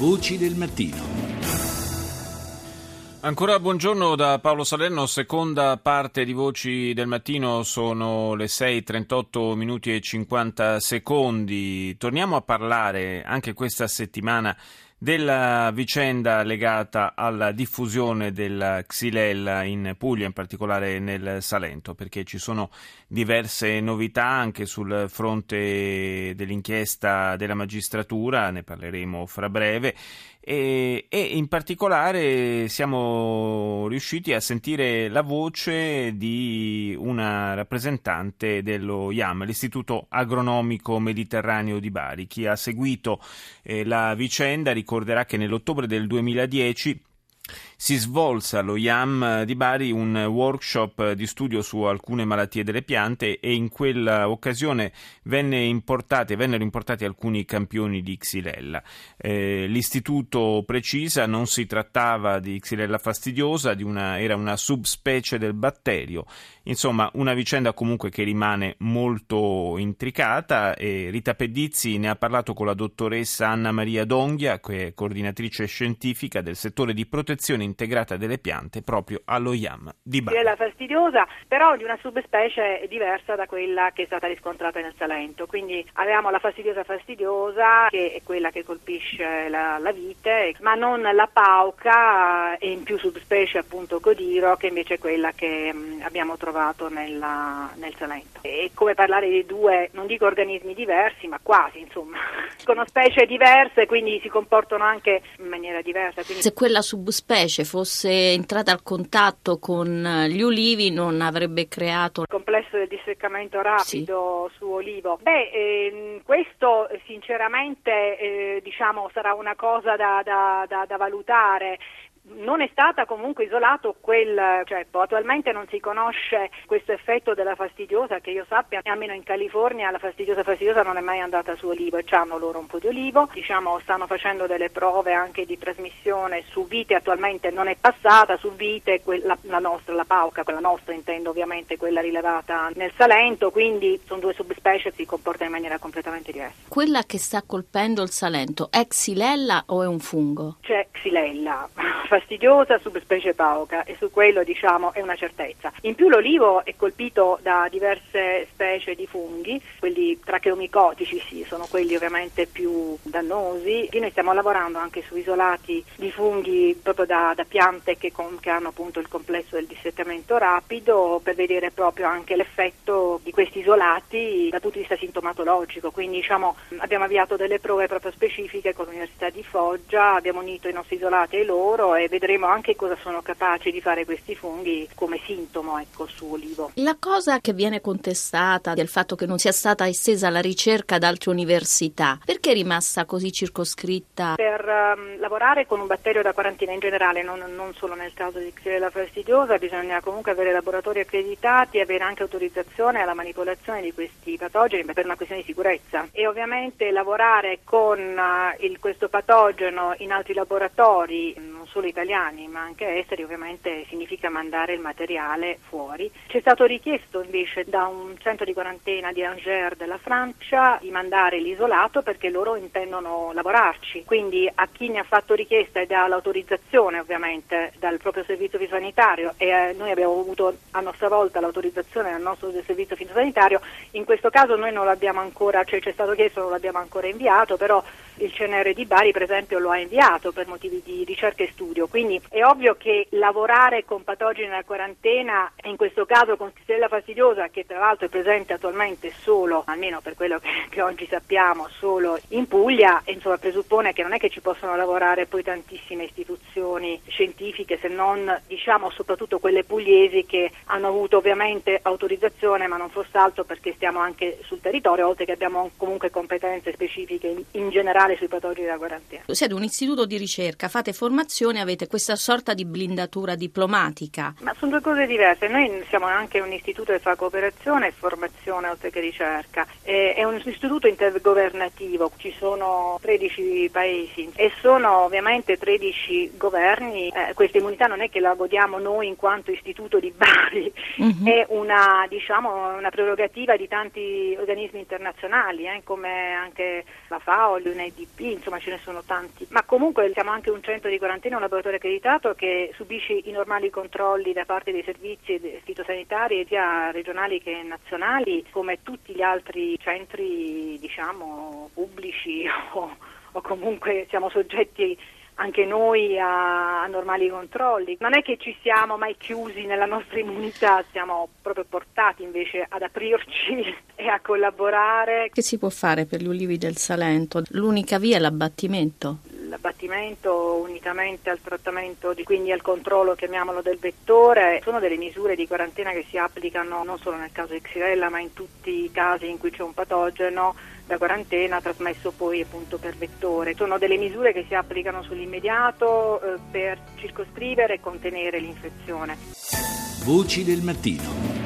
Voci del mattino. Ancora buongiorno da Paolo Salerno, seconda parte di Voci del Mattino, sono le 6.38 minuti e 50 secondi. Torniamo a parlare anche questa settimana della vicenda legata alla diffusione della Xylella in Puglia, in particolare nel Salento, perché ci sono diverse novità anche sul fronte dell'inchiesta della magistratura, ne parleremo fra breve, e, e, in particolare siamo riusciti a sentire la voce di una rappresentante dello IAM, l'Istituto Agronomico Mediterraneo di Bari. Chi ha seguito eh, la vicenda ricorderà che nell'ottobre del 2010 si svolse allo IAM di Bari un workshop di studio su alcune malattie delle piante e in quella occasione venne importate, vennero importati alcuni campioni di Xylella. Eh, l'istituto precisa non si trattava di Xylella fastidiosa, di una, era una subspecie del batterio. Insomma, una vicenda comunque che rimane molto intricata e Rita Pedizzi ne ha parlato con la dottoressa Anna Maria Donghia, che è coordinatrice scientifica del settore di protezione integrata delle piante proprio allo IAM di Bari. Quella fastidiosa, però di una subspecie diversa da quella che è stata riscontrata nel Salento. Quindi avevamo la fastidiosa fastidiosa, che è quella che colpisce la, la vite, ma non la pauca e in più subspecie appunto codiro, che invece è quella che mh, abbiamo trovato nella, nel Salento. È come parlare di due, non dico organismi diversi, ma quasi, insomma, con specie diverse, quindi si comportano anche in maniera diversa. Quindi... Se quella subspecie invece fosse entrata al contatto con gli ulivi non avrebbe creato... Il complesso del disseccamento rapido sì. su olivo. Beh, ehm, questo sinceramente eh, diciamo, sarà una cosa da, da, da, da valutare non è stata comunque isolato quel, cioè attualmente non si conosce questo effetto della fastidiosa che io sappia, almeno in California la fastidiosa fastidiosa non è mai andata su olivo e hanno loro un po' di olivo, diciamo stanno facendo delle prove anche di trasmissione su vite, attualmente non è passata, su vite quella, la nostra, la pauca, quella nostra intendo ovviamente quella rilevata nel Salento, quindi sono due subspecie si comportano in maniera completamente diversa. Quella che sta colpendo il Salento è xylella o è un fungo? C'è xylella fastidiosa subspecie pauca e su quello diciamo è una certezza. In più l'olivo è colpito da diverse specie di funghi, quelli tracheomicotici sì, sono quelli ovviamente più dannosi. E noi stiamo lavorando anche su isolati di funghi proprio da, da piante che, con, che, hanno appunto il complesso del disseccamento rapido per vedere proprio anche l'effetto di questi isolati dal punto di vista sintomatologico. Quindi diciamo, abbiamo avviato delle prove proprio specifiche con l'Università di Foggia, abbiamo unito i nostri isolati ai loro e vedremo anche cosa sono capaci di fare questi funghi come sintomo ecco, su olivo. La cosa che viene contestata del fatto che non sia stata estesa la ricerca ad altre università, perché è rimasta così circoscritta? Per um, lavorare con un batterio da quarantina in generale, non, non solo nel caso di Xylella fastidiosa, bisogna comunque avere laboratori accreditati e avere anche autorizzazione alla manipolazione di questi patogeni per una questione di sicurezza e ovviamente lavorare con uh, il, questo patogeno in altri laboratori, solo italiani ma anche esteri ovviamente significa mandare il materiale fuori. Ci è stato richiesto invece da un centro di quarantena di Angers della Francia di mandare l'isolato perché loro intendono lavorarci, quindi a chi ne ha fatto richiesta ed ha l'autorizzazione ovviamente dal proprio servizio fitosanitario e eh, noi abbiamo avuto a nostra volta l'autorizzazione dal nostro servizio fitosanitario, in questo caso noi non l'abbiamo ancora, cioè ci è stato chiesto, non l'abbiamo ancora inviato, però il CNR di Bari per esempio lo ha inviato per motivi di ricerca e studio, quindi è ovvio che lavorare con patogeni nella quarantena, in questo caso con Xylella fastidiosa che tra l'altro è presente attualmente solo, almeno per quello che, che oggi sappiamo, solo in Puglia, insomma presuppone che non è che ci possono lavorare poi tantissime istituzioni scientifiche se non diciamo soprattutto quelle pugliesi che hanno avuto ovviamente autorizzazione ma non fosse altro perché stiamo anche sul territorio oltre che abbiamo comunque competenze specifiche in, in generale sui patogeni della quarantena. Siete un istituto di ricerca, fate formazione cooperazione avete questa sorta di blindatura diplomatica? Ma sono due cose diverse. Noi siamo anche un istituto che fa cooperazione e formazione oltre che ricerca. È un istituto intergovernativo, ci sono 13 paesi e sono ovviamente 13 governi. Eh, questa immunità non è che la godiamo noi in quanto istituto di Bari, uh-huh. è una, diciamo, una, prerogativa di tanti organismi internazionali, eh, come anche la FAO, l'UNEDP, insomma ce ne sono tanti. Ma comunque siamo anche un centro di quarantena, un laboratorio accreditato che subisce i normali controlli da parte dei servizi fitosanitari sia regionali che nazionali, come tutti gli altri centri diciamo, pubblici o, o comunque siamo soggetti anche noi a, a, normali controlli. Non è che ci siamo mai chiusi nella nostra immunità, siamo proprio portati invece ad aprirci e a collaborare. Che si può fare per gli ulivi del Salento? L'unica via è l'abbattimento? L'abbattimento unitamente al trattamento, di, quindi al controllo, chiamiamolo, del vettore, sono delle misure di quarantena che si applicano non solo nel caso di Xylella ma in tutti i casi in cui c'è un patogeno da quarantena trasmesso poi appunto per vettore. Sono delle misure che si applicano sull'immediato eh, per circoscrivere e contenere l'infezione. Voci del mattino.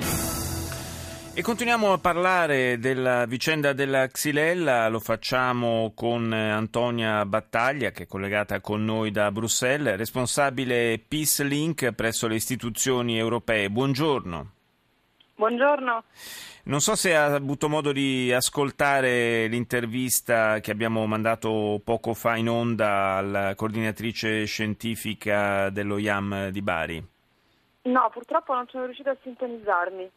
E continuiamo a parlare della vicenda della Xylella, lo facciamo con Antonia Battaglia che è collegata con noi da Bruxelles, responsabile Peace Link presso le istituzioni europee. Buongiorno. Buongiorno. Non so se ha avuto modo di ascoltare l'intervista che abbiamo mandato poco fa in onda alla coordinatrice scientifica dello IAM di Bari. No, purtroppo non sono riuscita a sintonizzarmi.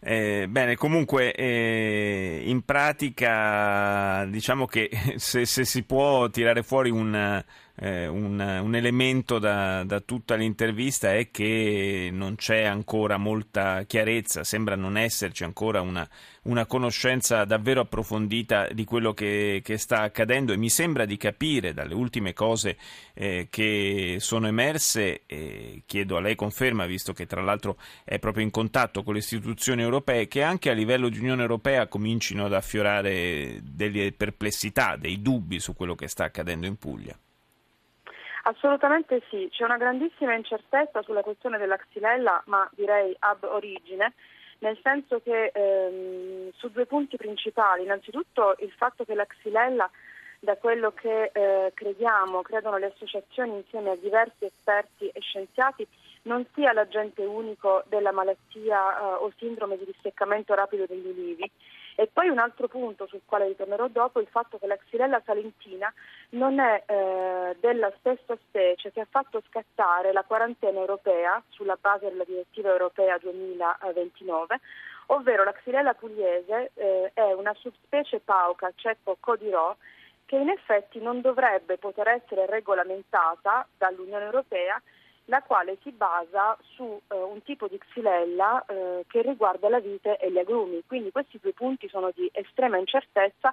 Eh, bene, comunque eh, in pratica diciamo che se, se, si può tirare fuori un, eh, un, un elemento da, da, tutta l'intervista è che non c'è ancora molta chiarezza, sembra non esserci ancora una, una conoscenza davvero approfondita di quello che, che, sta accadendo e mi sembra di capire dalle ultime cose eh, che sono emerse, e chiedo a lei conferma, visto che tra l'altro è proprio in contatto con le istituzioni europee, che anche a livello di Unione Europea comincino ad affiorare delle perplessità, dei dubbi su quello che sta accadendo in Puglia. Assolutamente sì, c'è una grandissima incertezza sulla questione della xylella, ma direi ab origine, nel senso che ehm, su due punti principali. Innanzitutto il fatto che la xylella, da quello che eh, crediamo, credono le associazioni insieme a diversi esperti e scienziati, non sia l'agente unico della malattia eh, o sindrome di disseccamento rapido degli ulivi, e poi un altro punto sul quale ritornerò dopo, il fatto che la Xylella salentina non è eh, della stessa specie che ha fatto scattare la quarantena europea sulla base della direttiva europea 2029, ovvero la Xylella pugliese eh, è una subspecie pauca ceppo codirò che in effetti non dovrebbe poter essere regolamentata dall'Unione Europea la quale si basa su eh, un tipo di xylella eh, che riguarda la vite e gli agrumi. Quindi questi due punti sono di estrema incertezza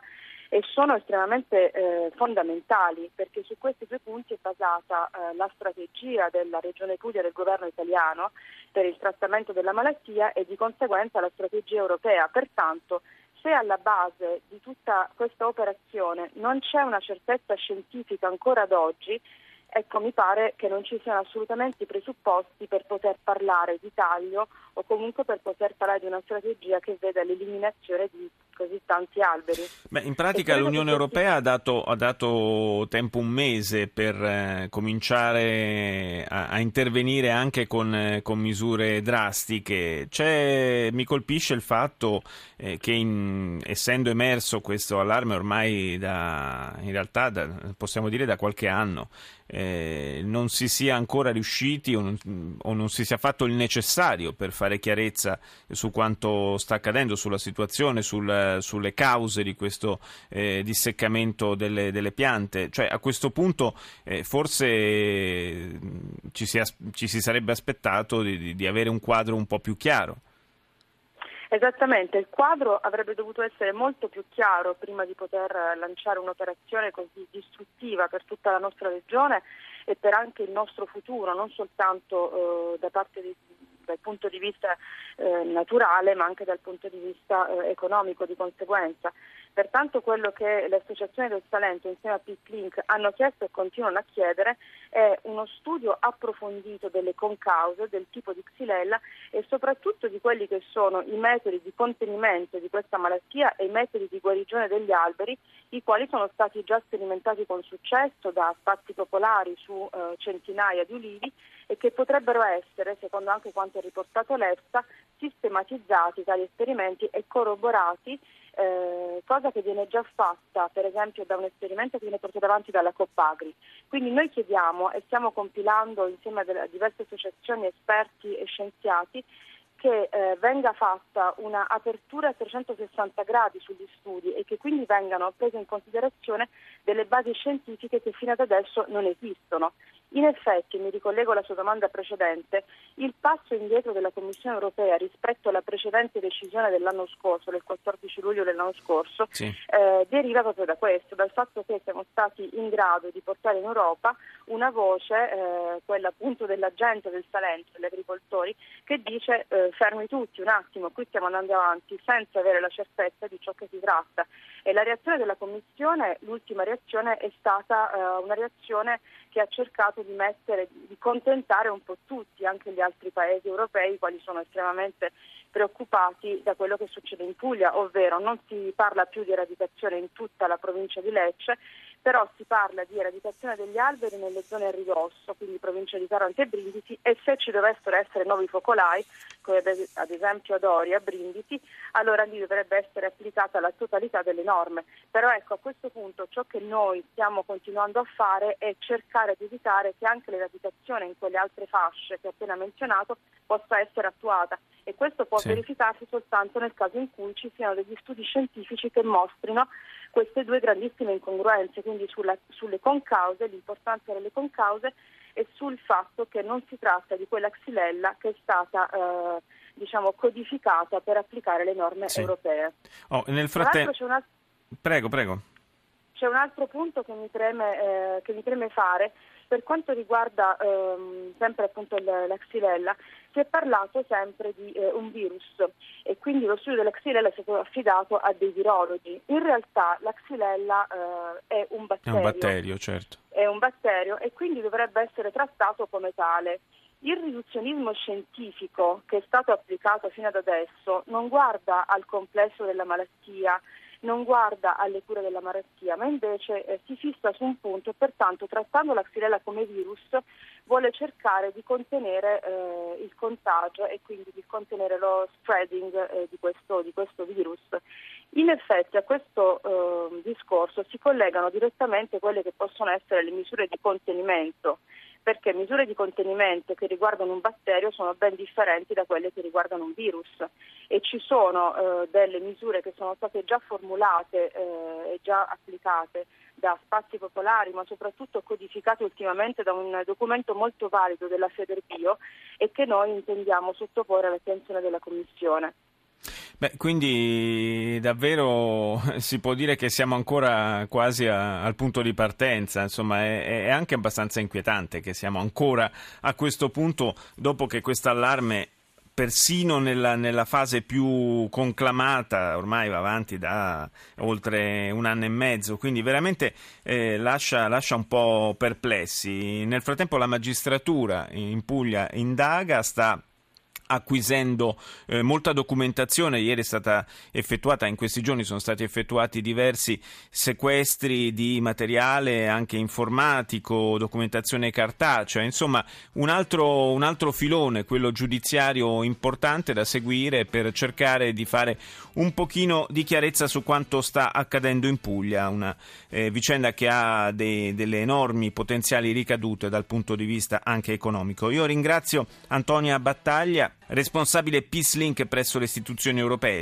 e sono estremamente eh, fondamentali perché su questi due punti è basata eh, la strategia della Regione Puglia e del governo italiano per il trattamento della malattia e di conseguenza la strategia europea. Pertanto se alla base di tutta questa operazione non c'è una certezza scientifica ancora ad oggi, ecco mi pare che non ci siano assolutamente i presupposti per poter parlare di taglio o comunque per poter parlare di una strategia che veda l'eliminazione di così tanti alberi. Beh, in pratica l'Unione Europea ha dato, ha dato, tempo un mese per eh, cominciare a, a, intervenire anche con, eh, con misure drastiche. C'è, mi colpisce il fatto eh, che in, essendo emerso questo allarme ormai da, in realtà da, possiamo dire da qualche anno, eh, non si sia ancora riusciti o non, o non, si sia fatto il necessario per fare chiarezza su quanto sta accadendo, sulla situazione, sul, sulle cause di questo eh, disseccamento delle, delle, piante. Cioè, a questo punto eh, forse ci si, ci si, sarebbe aspettato di, di avere un quadro un po' più chiaro. Esattamente, il quadro avrebbe dovuto essere molto più chiaro prima di poter lanciare un'operazione così distruttiva per tutta la nostra regione e per anche il nostro futuro, non soltanto eh, da parte di, dal punto di vista eh, naturale ma anche dal punto di vista eh, economico di conseguenza Pertanto quello che le associazioni del Salento insieme a PIC-Link hanno chiesto e continuano a chiedere è uno studio approfondito delle concause, del tipo di xylella e soprattutto di quelli che sono i metodi di contenimento di questa malattia e i metodi di guarigione degli alberi, i quali sono stati già sperimentati con successo da spazi popolari su eh, centinaia di ulivi e che potrebbero essere, secondo anche quanto riportato l'EFSA, sistematizzati tali esperimenti e corroborati eh, cosa che viene già fatta per esempio da un esperimento che viene portato avanti dalla Coppagri. Quindi noi chiediamo e stiamo compilando insieme a diverse associazioni, esperti e scienziati che eh, venga fatta una apertura a 360 gradi sugli studi e che quindi vengano prese in considerazione delle basi scientifiche che fino ad adesso non esistono. In effetti, mi ricollego alla sua domanda precedente, il passo indietro della Commissione europea rispetto alla precedente decisione dell'anno scorso, del 14 luglio dell'anno scorso, sì. eh, deriva proprio da questo, dal fatto che siamo stati in grado di portare in Europa una voce, eh, quella appunto della gente del Salento, degli agricoltori, che dice eh, fermi tutti un attimo, qui stiamo andando avanti senza avere la certezza di ciò che si tratta. E la reazione della Commissione, l'ultima reazione, è stata eh, una reazione che ha cercato di mettere, di contentare un po' tutti, anche gli altri paesi europei, quali sono estremamente preoccupati da quello che succede in Puglia, ovvero non si parla più di eradicazione in tutta la provincia di Lecce, però si parla di eradicazione degli alberi nelle zone a ridosso, quindi provincia di Taranto e Brindisi, e se ci dovessero essere nuovi focolai, come ad esempio ad Ori, a Brindisi, allora lì dovrebbe essere applicata la totalità delle norme. Però ecco, a questo punto ciò che noi stiamo continuando a fare è cercare di evitare che anche l'eradicazione in quelle altre fasce che ho appena menzionato possa essere attuata e questo può sì. verificarsi soltanto nel caso in cui ci siano degli studi scientifici che mostrino queste due grandissime incongruenze, quindi sulla, sulle concause, l'importanza delle concause e sul fatto che non si tratta di quella xylella che è stata eh, diciamo, codificata per applicare le norme sì. europee. Oh, nel frattempo... Una... Prego, prego. C'è un altro punto che mi preme, eh, che mi preme fare per quanto riguarda ehm, sempre appunto la xylella, si è parlato sempre di eh, un virus e quindi lo studio della xylella è stato affidato a dei virologi. In realtà la xylella eh, è un batterio. È un batterio, certo. È un batterio e quindi dovrebbe essere trattato come tale. Il riduzionismo scientifico che è stato applicato fino ad adesso non guarda al complesso della malattia, non guarda alle cure della malattia, ma invece eh, si fissa su un punto e pertanto trattando la xylella come virus vuole cercare di contenere eh, il contagio e quindi di contenere lo spreading eh, di, questo, di, questo, virus. In effetti a questo eh, discorso si collegano direttamente quelle che possono essere le misure di contenimento perché misure di contenimento che riguardano un batterio sono ben differenti da quelle che riguardano un virus e ci sono eh, delle misure che sono state già formulate eh, e già applicate da spazi popolari, ma soprattutto codificate ultimamente da un documento molto valido della Federbio e che noi intendiamo sottoporre all'attenzione della Commissione. Beh, quindi davvero si può dire che siamo ancora quasi a, al punto di partenza, insomma è, è, anche abbastanza inquietante che siamo ancora a questo punto dopo che questo allarme persino nella, nella, fase più conclamata, ormai va avanti da oltre un anno e mezzo, quindi veramente eh, lascia, lascia, un po' perplessi. Nel frattempo la magistratura in Puglia indaga, sta acquisendo eh, molta documentazione. Ieri è stata effettuata, in questi giorni sono stati effettuati diversi sequestri di materiale anche informatico, documentazione cartacea, insomma un altro, un altro filone, quello giudiziario importante da seguire per cercare di fare un pochino di chiarezza su quanto sta accadendo in Puglia, una eh, vicenda che ha dei, delle enormi potenziali ricadute dal punto di vista anche economico. Io ringrazio Antonia Battaglia responsabile Peace Link presso le istituzioni europee.